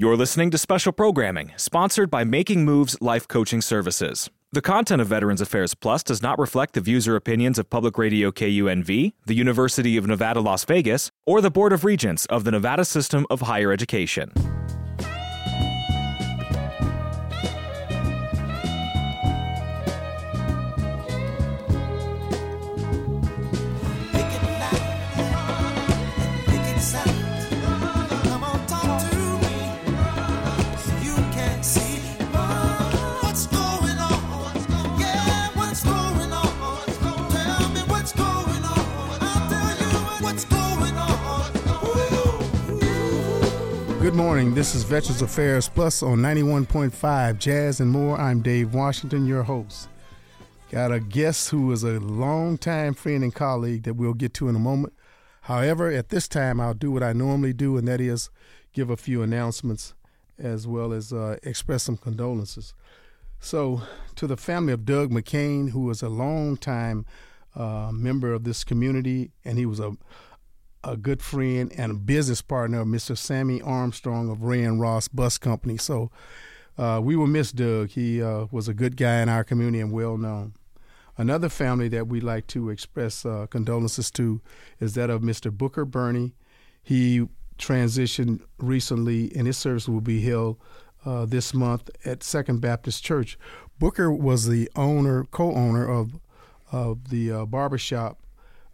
You're listening to special programming sponsored by Making Moves Life Coaching Services. The content of Veterans Affairs Plus does not reflect the views or opinions of Public Radio KUNV, the University of Nevada, Las Vegas, or the Board of Regents of the Nevada System of Higher Education. Good morning. This is Veterans Affairs Plus on 91.5 Jazz and More. I'm Dave Washington, your host. Got a guest who is a longtime friend and colleague that we'll get to in a moment. However, at this time, I'll do what I normally do, and that is give a few announcements as well as uh, express some condolences. So, to the family of Doug McCain, who was a longtime uh, member of this community, and he was a a good friend and a business partner Mr. Sammy Armstrong of Ray and Ross Bus Company. So uh, we will miss Doug. He uh, was a good guy in our community and well known. Another family that we'd like to express uh, condolences to is that of Mr. Booker Burney. He transitioned recently, and his service will be held uh, this month at Second Baptist Church. Booker was the owner, co-owner of of the uh, barbershop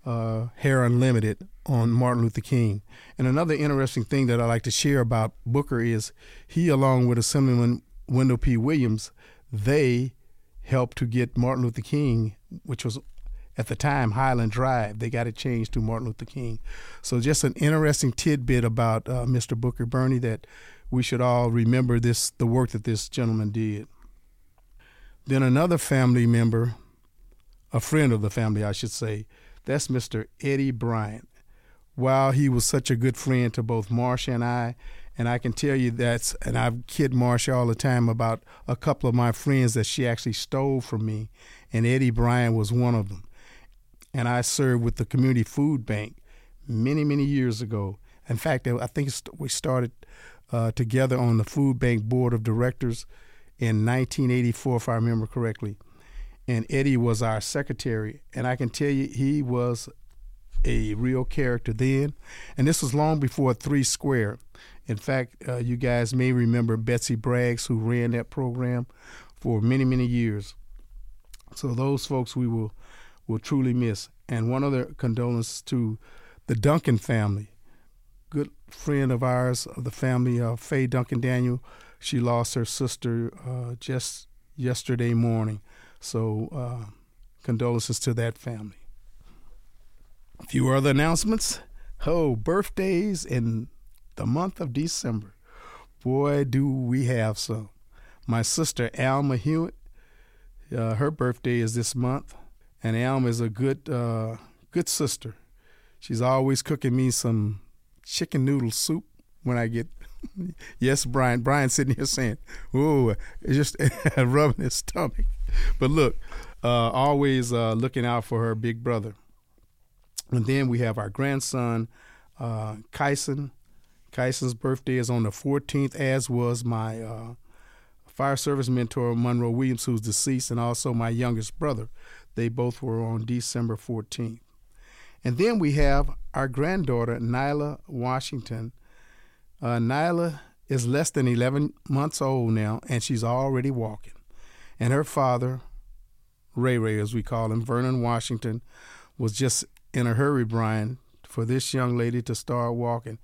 uh, Hair Unlimited on Martin Luther King. And another interesting thing that I like to share about Booker is he, along with Assemblyman Wendell P. Williams, they helped to get Martin Luther King, which was at the time Highland Drive. They got it changed to Martin Luther King. So just an interesting tidbit about uh, Mr. Booker Burney that we should all remember this the work that this gentleman did. Then another family member, a friend of the family, I should say, that's Mr. Eddie Bryant. While he was such a good friend to both Marsha and I, and I can tell you that's, and I kid Marsha all the time about a couple of my friends that she actually stole from me, and Eddie Bryant was one of them. And I served with the Community Food Bank many, many years ago. In fact, I think we started uh, together on the Food Bank Board of Directors in 1984, if I remember correctly and Eddie was our secretary. And I can tell you, he was a real character then. And this was long before Three Square. In fact, uh, you guys may remember Betsy Braggs, who ran that program for many, many years. So those folks we will will truly miss. And one other condolence to the Duncan family. Good friend of ours of the family, of Faye Duncan Daniel. She lost her sister uh, just yesterday morning. So, uh, condolences to that family. A few other announcements. Oh, birthdays in the month of December. Boy, do we have some. My sister Alma Hewitt, uh, her birthday is this month, and Alma is a good, uh, good sister. She's always cooking me some chicken noodle soup when I get. yes, Brian. Brian sitting here saying, "Ooh, it's just rubbing his stomach." but look, uh, always uh, looking out for her big brother. And then we have our grandson, uh, Kyson. Kyson's birthday is on the 14th, as was my uh, fire service mentor, Monroe Williams, who's deceased, and also my youngest brother. They both were on December 14th. And then we have our granddaughter, Nyla Washington. Uh, Nyla is less than 11 months old now, and she's already walking and her father, Ray Ray, as we call him, Vernon Washington, was just in a hurry, Brian, for this young lady to start walking.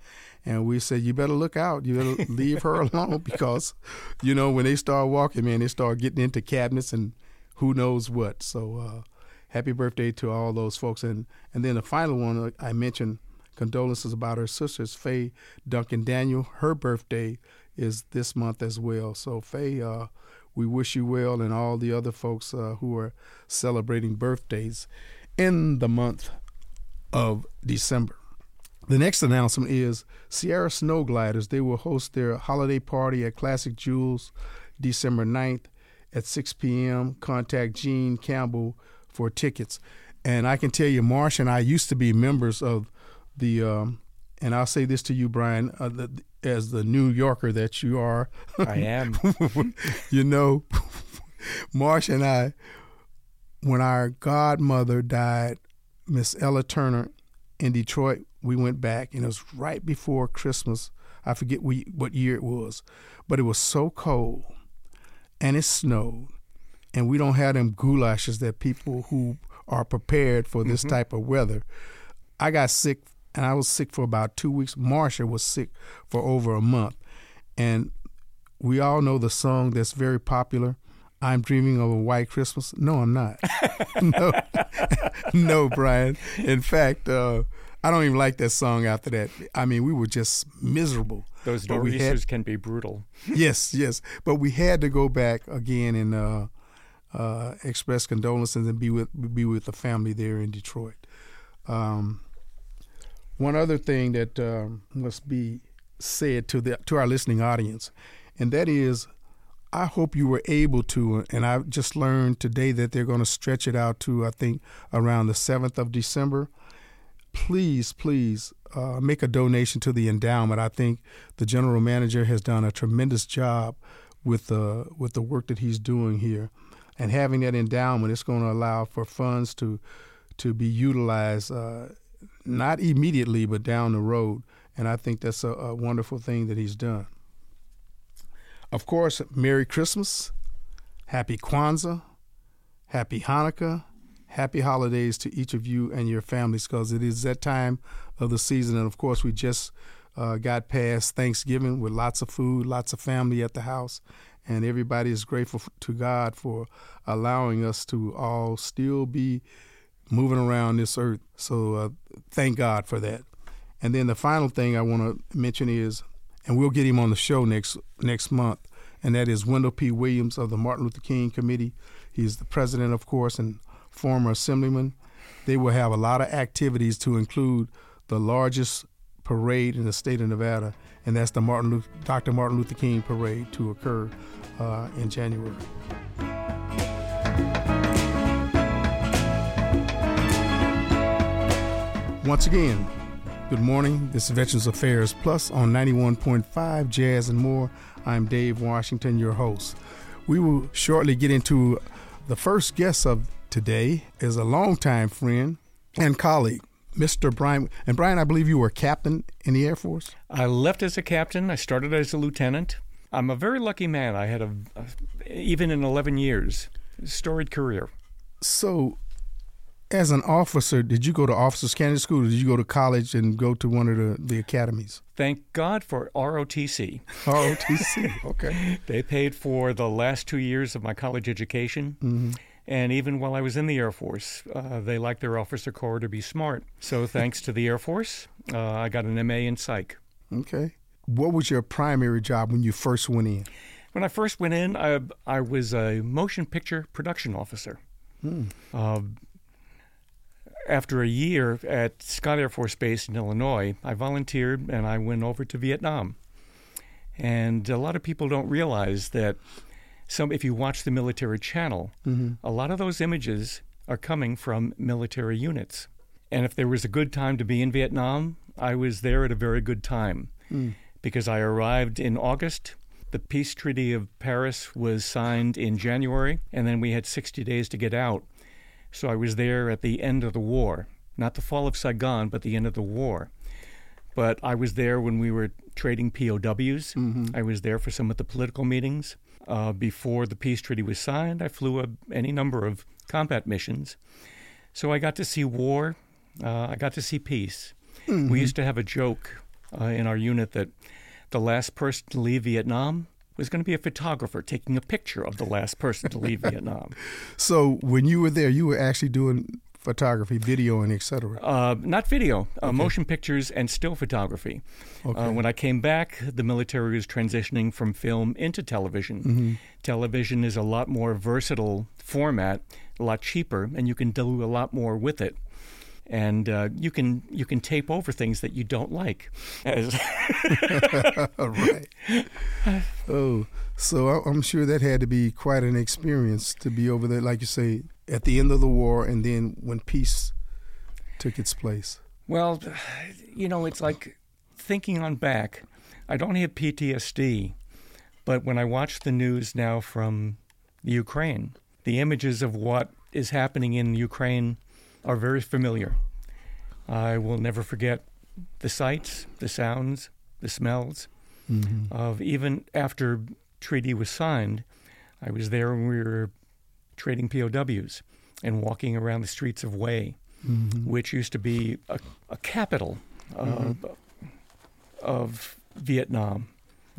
And we said, you better look out. You better leave her alone because, you know, when they start walking, man, they start getting into cabinets and who knows what. So, uh, happy birthday to all those folks. And, and then the final one, uh, I mentioned condolences about her sisters, Faye Duncan Daniel. Her birthday is this month as well. So, Faye, uh, we wish you well and all the other folks uh, who are celebrating birthdays in the month of December. The next announcement is Sierra Snow Gliders. They will host their holiday party at Classic Jewels December 9th at 6 p.m. Contact Gene Campbell for tickets. And I can tell you, Marsh and I used to be members of the, um, and I'll say this to you, Brian, uh, the, as the New Yorker that you are. I am. you know, Marsh and I, when our godmother died, Miss Ella Turner in Detroit, we went back, and it was right before Christmas. I forget we, what year it was, but it was so cold and it snowed, and we don't have them goulashes that people who are prepared for this mm-hmm. type of weather. I got sick, and I was sick for about two weeks. Marsha was sick for over a month, and we all know the song that's very popular. I'm dreaming of a white Christmas. No, I'm not. no, no, Brian. In fact, uh, I don't even like that song after that. I mean, we were just miserable. Those nor'easters can be brutal. yes, yes. But we had to go back again and uh, uh, express condolences and be with be with the family there in Detroit. Um, one other thing that uh, must be said to the to our listening audience, and that is, I hope you were able to. And I just learned today that they're going to stretch it out to I think around the seventh of December. Please, please uh, make a donation to the endowment. I think the general manager has done a tremendous job with the with the work that he's doing here and having that endowment, it's going to allow for funds to to be utilized uh, not immediately but down the road. And I think that's a, a wonderful thing that he's done. Of course, Merry Christmas, Happy Kwanzaa, Happy Hanukkah, Happy holidays to each of you and your families because it is that time of the season. And of course, we just uh, got past Thanksgiving with lots of food, lots of family at the house and everybody is grateful to God for allowing us to all still be moving around this earth. So uh, thank God for that. And then the final thing I want to mention is, and we'll get him on the show next next month, and that is Wendell P. Williams of the Martin Luther King Committee. He's the president, of course, and former assemblyman. They will have a lot of activities to include the largest parade in the state of Nevada, and that's the Martin Luther, Dr. Martin Luther King Parade to occur uh, in January. Once again, good morning. This is Veterans Affairs Plus on 91.5 Jazz and More. I'm Dave Washington, your host. We will shortly get into the first guest of today is a longtime friend and colleague, Mr. Brian. And Brian, I believe you were a captain in the Air Force. I left as a captain. I started as a lieutenant. I'm a very lucky man. I had a, a even in 11 years, storied career. So, as an officer, did you go to officers candidate school? Or did you go to college and go to one of the, the academies? Thank God for ROTC. ROTC, okay. they paid for the last two years of my college education. Mm-hmm. And even while I was in the Air Force, uh, they liked their officer corps to be smart. So thanks to the Air Force, uh, I got an MA in psych. Okay. What was your primary job when you first went in? When I first went in, I, I was a motion picture production officer. Hmm. Uh, after a year at Scott Air Force Base in Illinois, I volunteered and I went over to Vietnam. And a lot of people don't realize that some, if you watch the military channel, mm-hmm. a lot of those images are coming from military units. And if there was a good time to be in Vietnam, I was there at a very good time. Mm because I arrived in August. The peace treaty of Paris was signed in January, and then we had 60 days to get out. So I was there at the end of the war, not the fall of Saigon, but the end of the war. But I was there when we were trading POWs. Mm-hmm. I was there for some of the political meetings. Uh, before the peace treaty was signed, I flew a, any number of combat missions. So I got to see war. Uh, I got to see peace. Mm-hmm. We used to have a joke uh, in our unit that the last person to leave Vietnam was going to be a photographer taking a picture of the last person to leave Vietnam. So when you were there, you were actually doing photography, video, and etc. Uh, not video, uh, motion pictures and still photography. Uh, okay. Uh, when I came back, the military was transitioning from film into television. Mm-hmm. Television is a lot more versatile format, a lot cheaper, and you can do a lot more with it and uh, you can you can tape over things that you don't like. right. Oh, so I'm sure that had to be quite an experience to be over there, like you say, at the end of the war, and then when peace took its place. Well, you know, it's like thinking on back. I don't have PTSD, but when I watch the news now from the Ukraine, the images of what is happening in Ukraine are very familiar. I will never forget the sights, the sounds, the smells Mm-hmm. of even after treaty was signed. I was there when we were trading POWs and walking around the streets of Hue, Mm-hmm. which used to be a, a capital of, of Vietnam,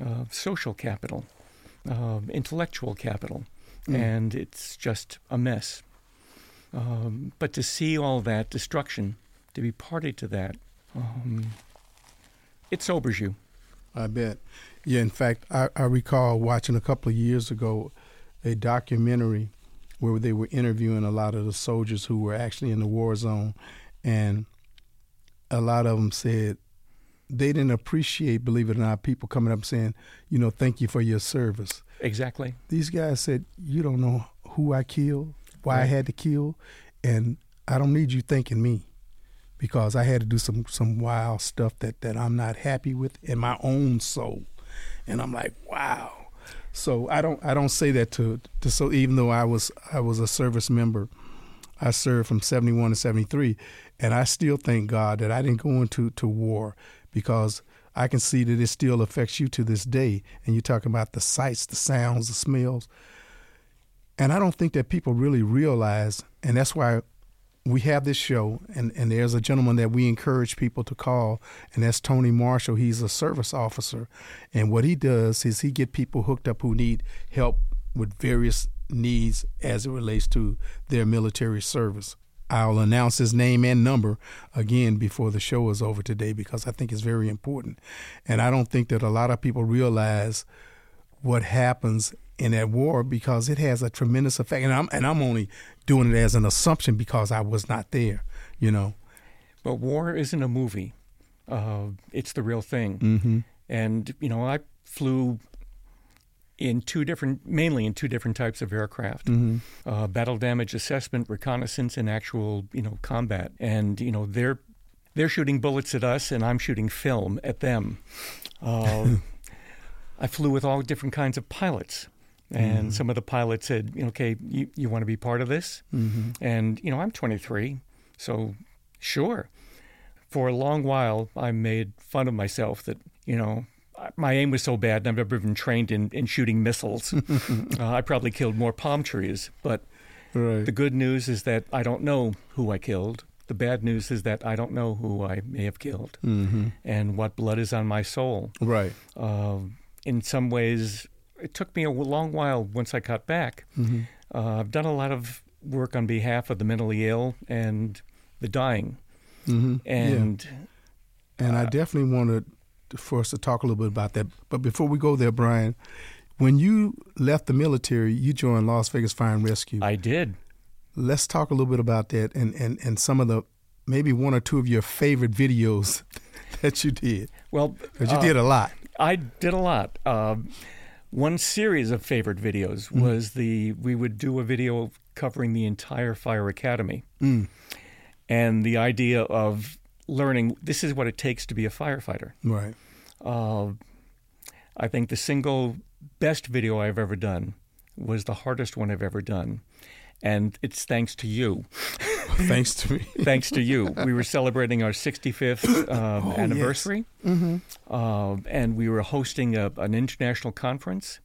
uh, social capital, uh, intellectual capital, Mm. and it's just a mess. Um, but to see all that destruction, to be party to that, um, it sobers you. I bet. Yeah, in fact, I, I recall watching a couple of years ago a documentary where they were interviewing a lot of the soldiers who were actually in the war zone, and a lot of them said they didn't appreciate, believe it or not, people coming up saying, you know, thank you for your service. Exactly. These guys said, you don't know who I killed, why I had to kill, and I don't need you thanking me because I had to do some some wild stuff that that I'm not happy with in my own soul, and I'm like, wow. So I don't I don't say that to to so even though I was I was a service member, I served from 71 to 73, and I still thank God that I didn't go into to war because I can see that it still affects you to this day. And you're talking about the sights, the sounds, the smells. And I don't think that people really realize, and that's why we have this show, and, and there's a gentleman that we encourage people to call, and that's Tony Marshall. He's a service officer, and what he does is he get people hooked up who need help with various needs as it relates to their military service. I'll announce his name and number again before the show is over today because I think it's very important. And I don't think that a lot of people realize what happens in that war because it has a tremendous effect. And I'm and I'm only doing it as an assumption because I was not there, you know. But war isn't a movie. Uh, it's the real thing. Mm-hmm. And, you know, I flew in two different, mainly in two different types of aircraft Mm-hmm. uh, battle damage assessment, reconnaissance, and actual, you know, combat. And, you know, they're, they're shooting bullets at us, and I'm shooting film at them. Uh, I flew with all different kinds of pilots. And some of the pilots said, okay, you, you want to be part of this? Mm-hmm. And, you know, I'm 23, so sure. For a long while, I made fun of myself that, you know, my aim was so bad, and I've never been trained in, in shooting missiles. uh, I probably killed more palm trees. But Right. the good news is that I don't know who I killed. The bad news is that I don't know who I may have killed mm-hmm. and what blood is on my soul. Right. Uh, in some ways, it took me a long while once I got back. Mm-hmm. Uh, I've done a lot of work on behalf of the mentally ill and the dying. Mm-hmm. And And I definitely wanted for us to talk a little bit about that. But before we go there, Brian, when you left the military, you joined Las Vegas Fire and Rescue. I did. Let's talk a little bit about that and, and, and some of the maybe one or two of your favorite videos that you did. Well, Because you uh, did a lot. I did a lot. Um, one series of favorite videos Mm-hmm. was the we would do a video covering the entire fire academy, Mm. and the idea of learning this is what it takes to be a firefighter. Right. Uh, I think the single best video I've ever done was the hardest one I've ever done, and it's thanks to you. Thanks to me. thanks to you. We were celebrating our 65th um, Oh, anniversary, mm-hmm. uh, and we were hosting a, an international conference.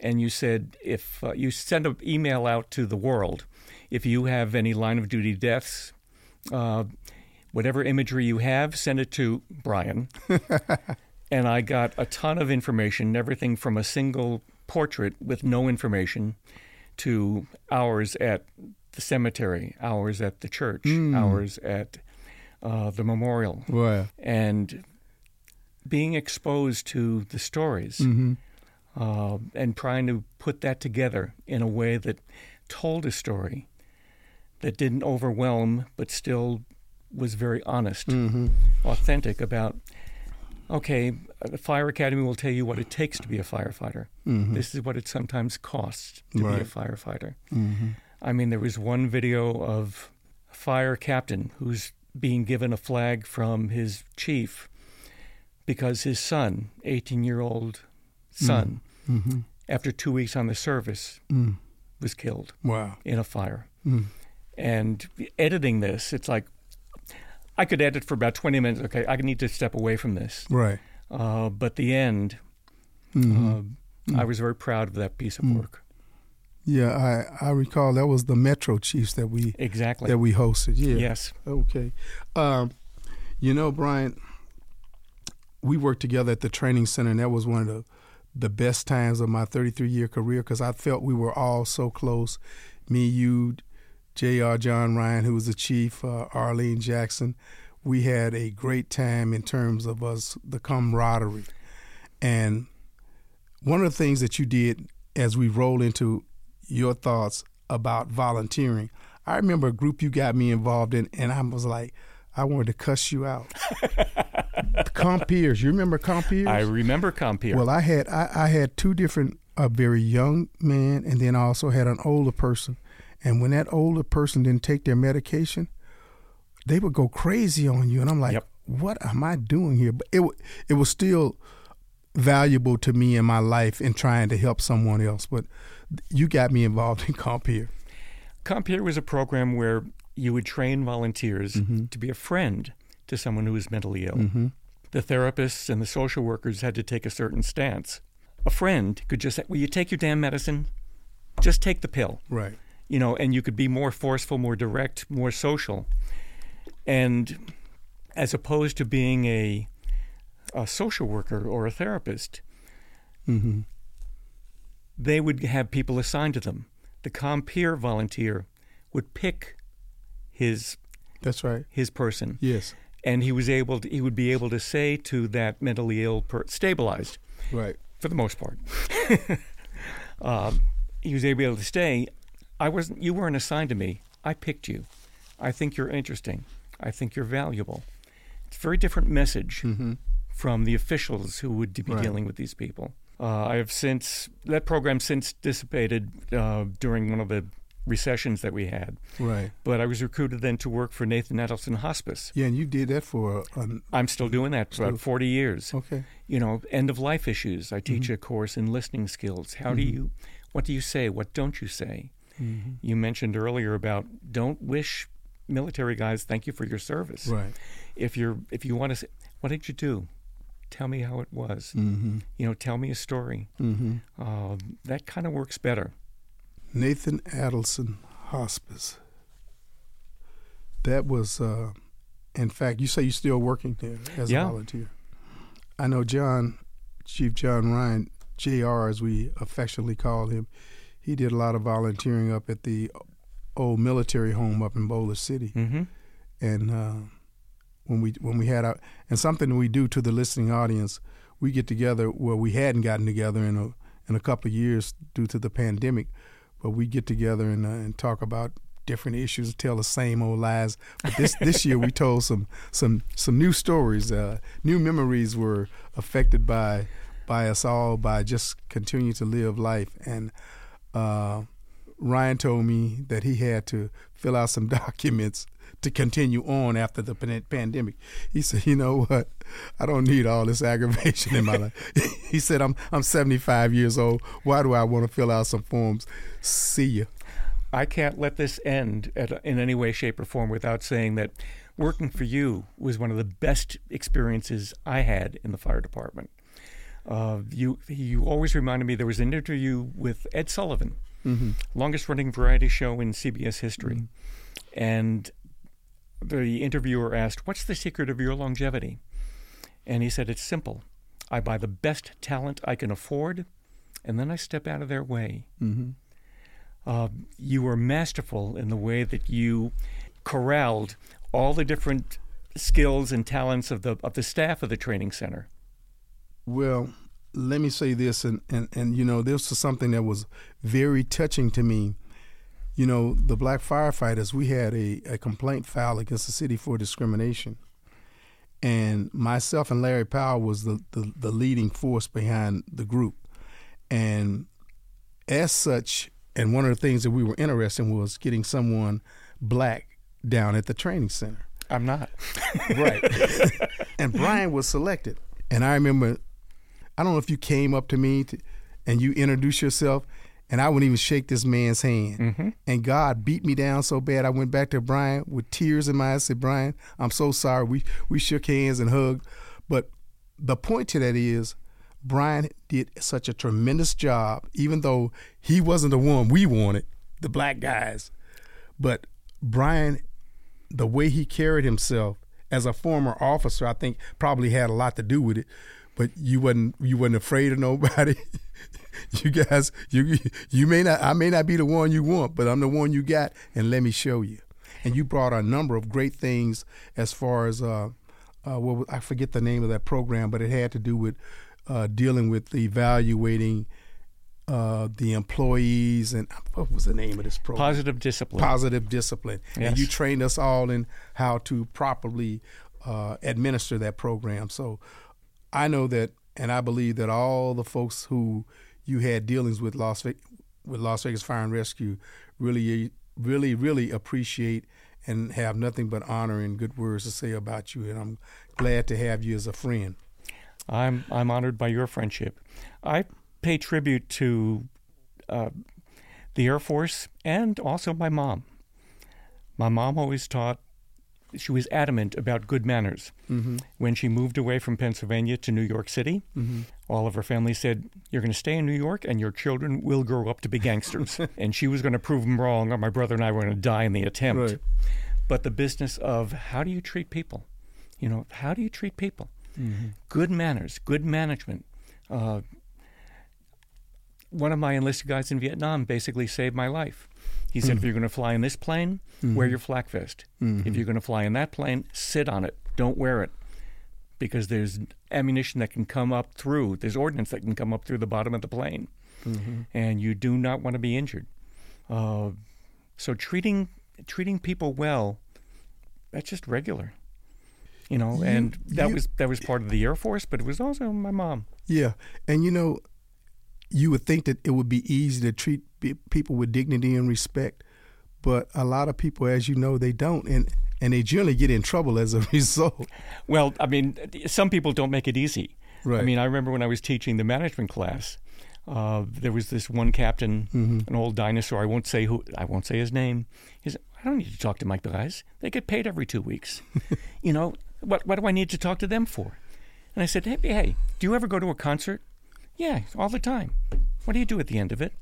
And you said if uh, you send an email out to the world, if you have any line of duty deaths, uh, whatever imagery you have, send it to Brian. and I got a ton of information, everything from a single portrait with no information to hours at the cemetery, hours at the church, hours at uh, the memorial, Right. and being exposed to the stories Mm-hmm. uh, and trying to put that together in a way that told a story that didn't overwhelm but still was very honest, Mm-hmm. authentic about. Okay, the fire academy will tell you what it takes to be a firefighter. Mm-hmm. This is what it sometimes costs to be a firefighter. Mm-hmm. I mean, there was one video of a fire captain who's being given a flag from his chief because his son, 18 year old son, Mm-hmm. after two weeks on the service, Mm. was killed Wow. in a fire. Mm. And editing this, it's like I could edit for about 20 minutes. Okay, I need to step away from this. Right. Uh, but the end, Mhm. uh, I was very proud of that piece of Mm. work. Yeah, I I recall that was the Metro Chiefs that we Exactly. that we hosted. Yeah. Yes. Okay. Um, you know, Brian, we worked together at the training center, and that was one of the the best times of my 33 year career because I felt we were all so close. Me, you, J.R. John Ryan, who was the chief, uh, Arlene Jackson. We had a great time in terms of us, the camaraderie. And one of the things that you did as we roll into your thoughts about volunteering, I remember a group you got me involved in, and I was like, I wanted to cuss you out. Compeers, you remember Compeers? I remember Compeer. Well, I had I, I had two different a very young man and then I also had an older person. And when that older person didn't take their medication, they would go crazy on you. And I'm like, Yep. what am I doing here? But it it was still valuable to me in my life in trying to help someone else. But you got me involved in Compeer. Compeer was a program where you would train volunteers to be a friend to someone who was mentally ill. Mm-hmm. The therapists and the social workers had to take a certain stance. A friend could just say, Will you take your damn medicine? Just take the pill. Right. You know, and you could be more forceful, more direct, more social. And as opposed to being a, a social worker or a therapist, Mm-hmm. They would have people assigned to them. The Compeer volunteer would pick his That's right. his person, Yes. and he was able to, he would be able to say to that mentally ill per, stabilized Right. for the most part. um, he was able to stay. I wasn't. You weren't assigned to me. I picked you. I think you're interesting. I think you're valuable. It's a very different message Mm-hmm. from the officials who would be Right. dealing with these people. Uh, I have since that program since dissipated uh, during one of the recessions that we had. Right. But I was recruited then to work for Nathan Adelson Hospice. Yeah, and you did that for an I'm still doing that for about 40 years. okay. You know, end of life issues. I teach a course in listening skills. How do you, what do you say? What don't you say? Mm-hmm. You mentioned earlier about don't wish military guys thank you for your service. Right. If you're, if you want to say, what did you do? Tell me how it was. Mm-hmm. You know, tell me a story. Mm-hmm. Uh, that kind of works better. Nathan Adelson Hospice. That was, uh, in fact, you say you're still working there as Yeah. a volunteer. I know John, Chief John Ryan, JR as we affectionately call him, he did a lot of volunteering up at the old military home up in Boulder City. Mm-hmm. And uh, when we when we had our and something we do to the listening audience, we get together. Well, we hadn't gotten together in a in a couple of years due to the pandemic, but we get together and, uh, and talk about different issues, tell the same old lies. But this this year we told some some some new stories. Uh, new memories were affected by by us all by just continuing to live life. And uh, Ryan told me that he had to fill out some documents to continue on after the pan- pandemic. He said, "You know what? I don't need all this aggravation in my life." he said, "I'm I'm 75 years old. Why do I want to fill out some forms? See you." I can't let this end at, in any way, shape, or form without saying that working for you was one of the best experiences I had in the fire department. Uh, you you always reminded me there was an interview with Ed Sullivan, Mm-hmm. longest running variety show in CBS history, and the interviewer asked, "What's the secret of your longevity?" And he said, "It's simple. I buy the best talent I can afford, and then I step out of their way." Mm-hmm. uh, you were masterful in the way that you corralled all the different skills and talents of the of the staff of the training center. Well, let me say this, and, and, and you know, this is something that was very touching to me. You know, the black firefighters, we had a, a complaint filed against the city for discrimination. And myself and Larry Powell was the, the, the leading force behind the group. And as such, and one of the things that we were interested in was getting someone black down at the training center. I'm not. Right. and Brian was selected. And I remember, I don't know if you came up to me to, and you introduced yourself, and I wouldn't even shake this man's hand. Mm-hmm. And God beat me down so bad, I went back to Brian with tears in my eyes. I said, "Brian, I'm so sorry." We we shook hands and hugged, but the point to that is, Brian did such a tremendous job, even though he wasn't the one we wanted, the black guys. But Brian, the way he carried himself as a former officer, I think probably had a lot to do with it. But you wasn't you wasn't afraid of nobody. you guys, you you may not I may not be the one you want, but I'm the one you got, and let me show you. And you brought a number of great things as far as uh, uh, what I forget the name of that program, but it had to do with uh, dealing with evaluating uh, the employees and what was the name of this program? Positive discipline. Positive discipline. Yes. And you trained us all in how to properly uh, administer that program. So I know that, and I believe that all the folks who you had dealings with Las Vegas, with Las Vegas Fire and Rescue really, really, really appreciate and have nothing but honor and good words to say about you. And I'm glad to have you as a friend. I'm I'm honored by your friendship. I pay tribute to uh, the Air Force and also my mom. My mom always taught. She was adamant about good manners. Mm-hmm. When she moved away from Pennsylvania to New York City, Mm-hmm. all of her family said, "You're going to stay in New York, and your children will grow up to be gangsters." and she was going to prove them wrong, or my brother and I were going to die in the attempt. Right. But the business of how do you treat people? You know, how do you treat people? Mm-hmm. Good manners, good management. Uh, one of my enlisted guys in Vietnam basically saved my life. He said, if mm-hmm. you're going to fly in this plane, wear mm-hmm. your flak vest. If mm-hmm. you're going to fly in that plane, sit on it. Don't wear it. Because there's ammunition that can come up through, there's ordnance that can come up through the bottom of the plane. And you do not want to be injured. Uh, so treating treating people well, that's just regular. You know, You- and that you- was that was part of the Air Force, but it was also my mom. Yeah, and you know, you would think that it would be easy to treat people with dignity and respect, but a lot of people, as you know, they don't, and and they generally get in trouble as a result. Well, I mean, some people don't make it easy. Right. I mean, I remember when I was teaching the management class, uh, there was this one captain, an old dinosaur. I won't say who. I won't say his name. He said, "I don't need to talk to my guys. They get paid every two weeks. you know, what what do I need to talk to them for?" And I said, "Hey, hey, do you ever go to a concert?" "Yeah, all the time." "What do you do at the end of it?"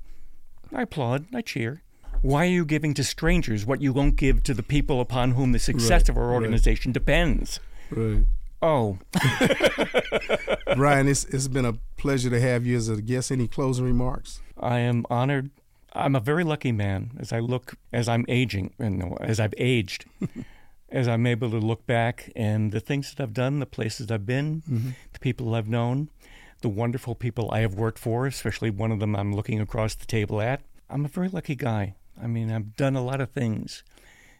"I applaud. I cheer." Why are you giving to strangers what you won't give to the people upon whom the success Right, of our right. organization depends? Right. Oh, Brian, it's it's been a pleasure to have you as a guest. Any closing remarks? I am honored. I'm a very lucky man as I look, as I'm aging, and as I've aged, as I'm able to look back and the things that I've done, the places I've been, mm-hmm. the people I've known, the wonderful people I have worked for, especially one of them I'm looking across the table at. I'm a very lucky guy. I mean, I've done a lot of things,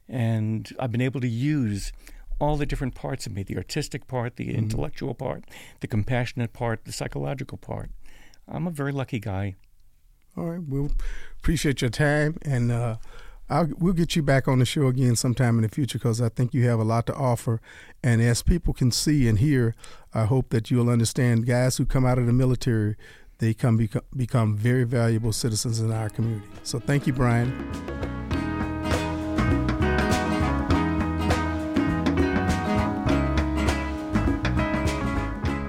and I've been able to use all the different parts of me the artistic part, the intellectual part, the compassionate part, the psychological part. I'm a very lucky guy. All right, we'll appreciate your time, and uh, I'll, we'll get you back on the show again sometime in the future because I think you have a lot to offer. And as people can see and hear, I hope that you'll understand. Guys who come out of the military, they come become, become very valuable citizens in our community. So thank you, Brian.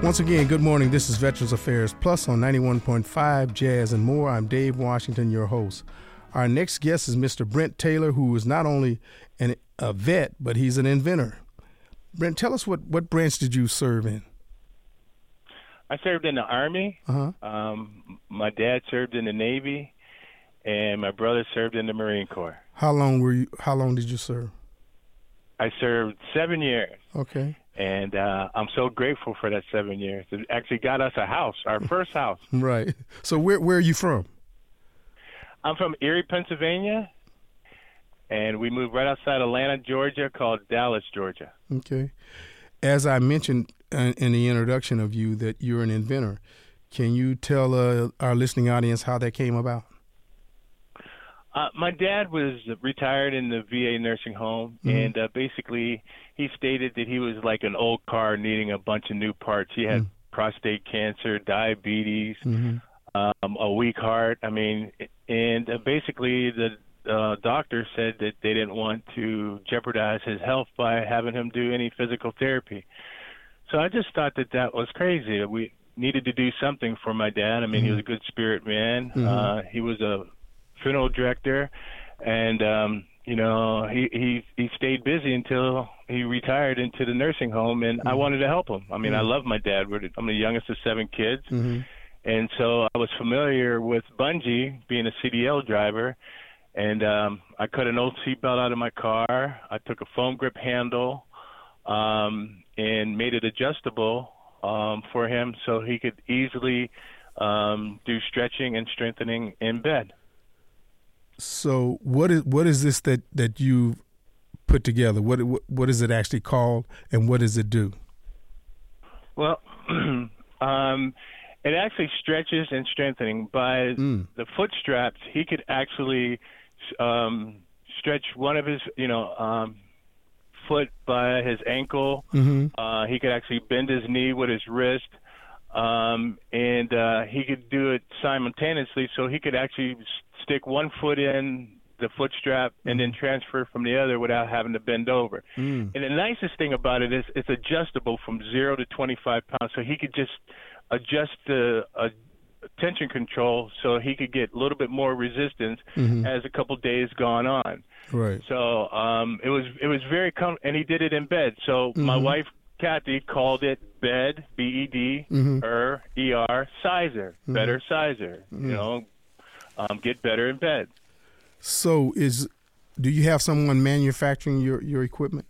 Once again, good morning. This is Veterans Affairs Plus on 91.5 Jazz and More. I'm Dave Washington, your host. Our next guest is Mr. Brent Taylor, who is not only an, a vet, but he's an inventor. Brent, tell us what, what branch did you serve in? I served in the Army. Uh-huh. Um, my dad served in the Navy, and my brother served in the Marine Corps. How long were you? How long did you serve? I served seven years, Okay, and uh, I'm so grateful for that seven years. It actually got us a house, our first house. right. So where where are you from? I'm from Erie, Pennsylvania, and we moved right outside Atlanta, Georgia, called Dallas, Georgia. Okay. As I mentioned in, in the introduction of you that you're an inventor, can you tell uh, our listening audience how that came about? Uh, my dad was retired in the VA nursing home, Mhm. and uh, basically he stated that he was like an old car needing a bunch of new parts. He had prostate cancer, diabetes, mm-hmm. Um, a weak heart. I mean, and uh, basically the uh, doctor said that they didn't want to jeopardize his health by having him do any physical therapy. So I just thought that that was crazy. We needed to do something for my dad. I mean, mm-hmm. he was a good spirit man. Mm-hmm. Uh, he was a funeral director, and um, you know, he he he stayed busy until he retired into the nursing home, and mm-hmm. I wanted to help him. I mean, I mm-hmm. love my dad. We're, I'm the youngest of seven kids, mm-hmm. And so I was familiar with bungee, being a CDL driver, and um, I cut an old seatbelt out of my car. I took a foam grip handle um, and made it adjustable um, for him so he could easily um, do stretching and strengthening in bed. So what is what is this that that you put together? What What what is it actually called, and what does it do? Well, um, it actually stretches and strengthening by mm. the foot straps. He could actually um, stretch one of his, you know, um, foot by his ankle. Mm-hmm. Uh, he could actually bend his knee with his wrist, um, and uh, he could do it simultaneously. So he could actually stick one foot in the foot strap and then mm-hmm. transfer from the other without having to bend over. Mm. And the nicest thing about it is it's adjustable from zero to 25 pounds, so he could just adjust the uh, tension control so he could get a little bit more resistance mm-hmm. as a couple days gone on. Right. So um, it was it was very com- and he did it in bed. So mm-hmm. my wife Kathy called it bed B E D mm-hmm. er E R sizer mm-hmm. better sizer. You mm-hmm. know, um, get better in bed. So is do you have someone manufacturing your your equipment?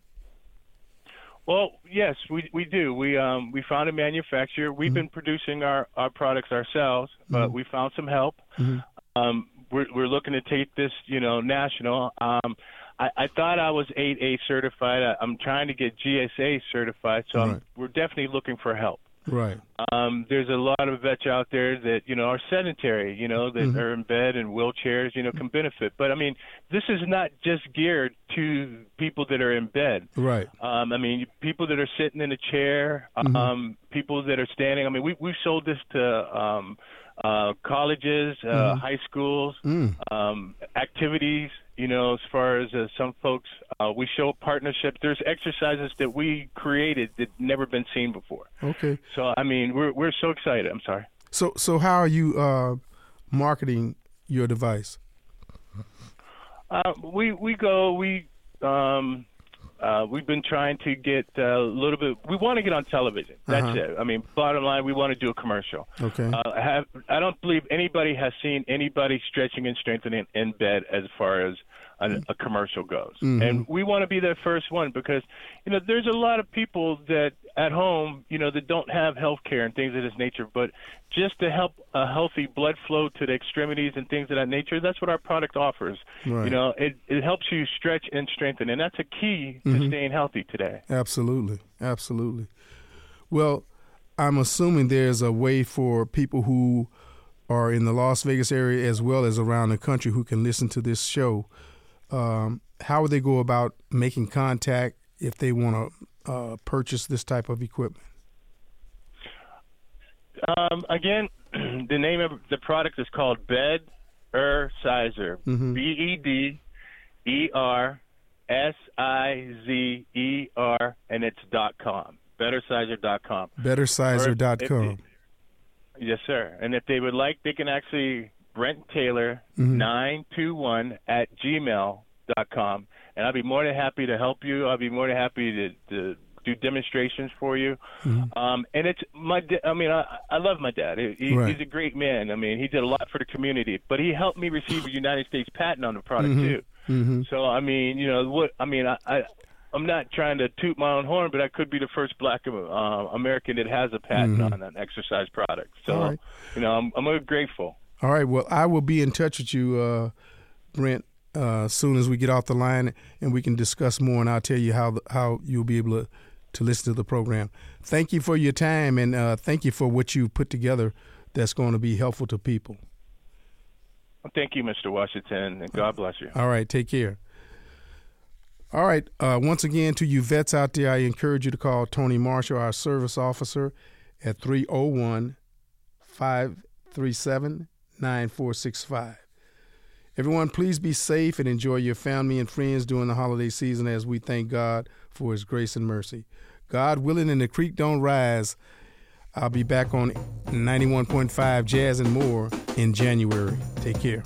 Well, yes, we we do. We um we found a manufacturer. We've mm-hmm. been producing our our products ourselves, but mm-hmm. we found some help. Mm-hmm. Um, we're we're looking to take this, you know, national. Um, I, I thought I was 8A certified. I, I'm trying to get GSA certified, so right. we're definitely looking for help. Right. Um, there's a lot of vets out there that you know are sedentary, you know, that mm-hmm. are in bed and wheelchairs, you know, can benefit. But I mean, this is not just geared to people that are in bed. Right. Um, I mean, people that are sitting in a chair, mm-hmm. um, people that are standing. I mean, we we sold this to um, uh, colleges, uh, mm-hmm. high schools, mm. um, activities. You know, as far as uh, some folks, uh, we show partnership. There's exercises that we created that never been seen before. Okay. So I mean, we're we're so excited. I'm sorry. So so how are you uh, marketing your device? Uh, we we go we um, uh, we've been trying to get a little bit. We want to get on television. That's uh-huh. it. I mean, bottom line, we want to do a commercial. Okay. Uh, I have I don't believe anybody has seen anybody stretching and strengthening in bed as far as a, a commercial goes. Mm-hmm. And we want to be the first one because, you know, there's a lot of people that at home, you know, that don't have health care and things of this nature, but just to help a healthy blood flow to the extremities and things of that nature, that's what our product offers. Right. You know, it, it helps you stretch and strengthen, and that's a key to mm-hmm. staying healthy today. Absolutely. Absolutely. Well, I'm assuming there's a way for people who are in the Las Vegas area as well as around the country who can listen to this show um, how would they go about making contact if they want to uh, purchase this type of equipment? Um, again, the name of the product is called Bed Er Sizer. Mm-hmm. B E D E R S I Z E R, and it's dot com. BetterSizer.com. BetterSizer.com. Yes, sir. And if they would like, they can actually Brent Taylor mm-hmm. nine two one at gmail dot com, and I'll be more than happy to help you. I'll be more than happy to, to do demonstrations for you. Mm-hmm. Um, and it's my. I mean, I, I love my dad. He, right. He's a great man. I mean, he did a lot for the community, but he helped me receive a United States patent on the product mm-hmm. too. Mm-hmm. So I mean, you know what? I mean, I, I I'm not trying to toot my own horn, but I could be the first Black uh, American that has a patent mm-hmm. on an exercise product. So, right. you know, I'm, I'm grateful. All right. Well, I will be in touch with you, uh, Brent, uh, as soon as we get off the line, and we can discuss more. And I'll tell you how how you'll be able to to listen to the program. Thank you for your time, and uh, thank you for what you put together. That's going to be helpful to people. Well, thank you, Mr. Washington, and God bless you. All right. Take care. All right. Uh, once again, to you vets out there, I encourage you to call Tony Marshall, our service officer, at 301 537 9465. Everyone, please be safe and enjoy your family and friends during the holiday season as we thank God for His grace and mercy. God willing, and the creek don't rise. I'll be back on 91.5 Jazz and More in January. Take care.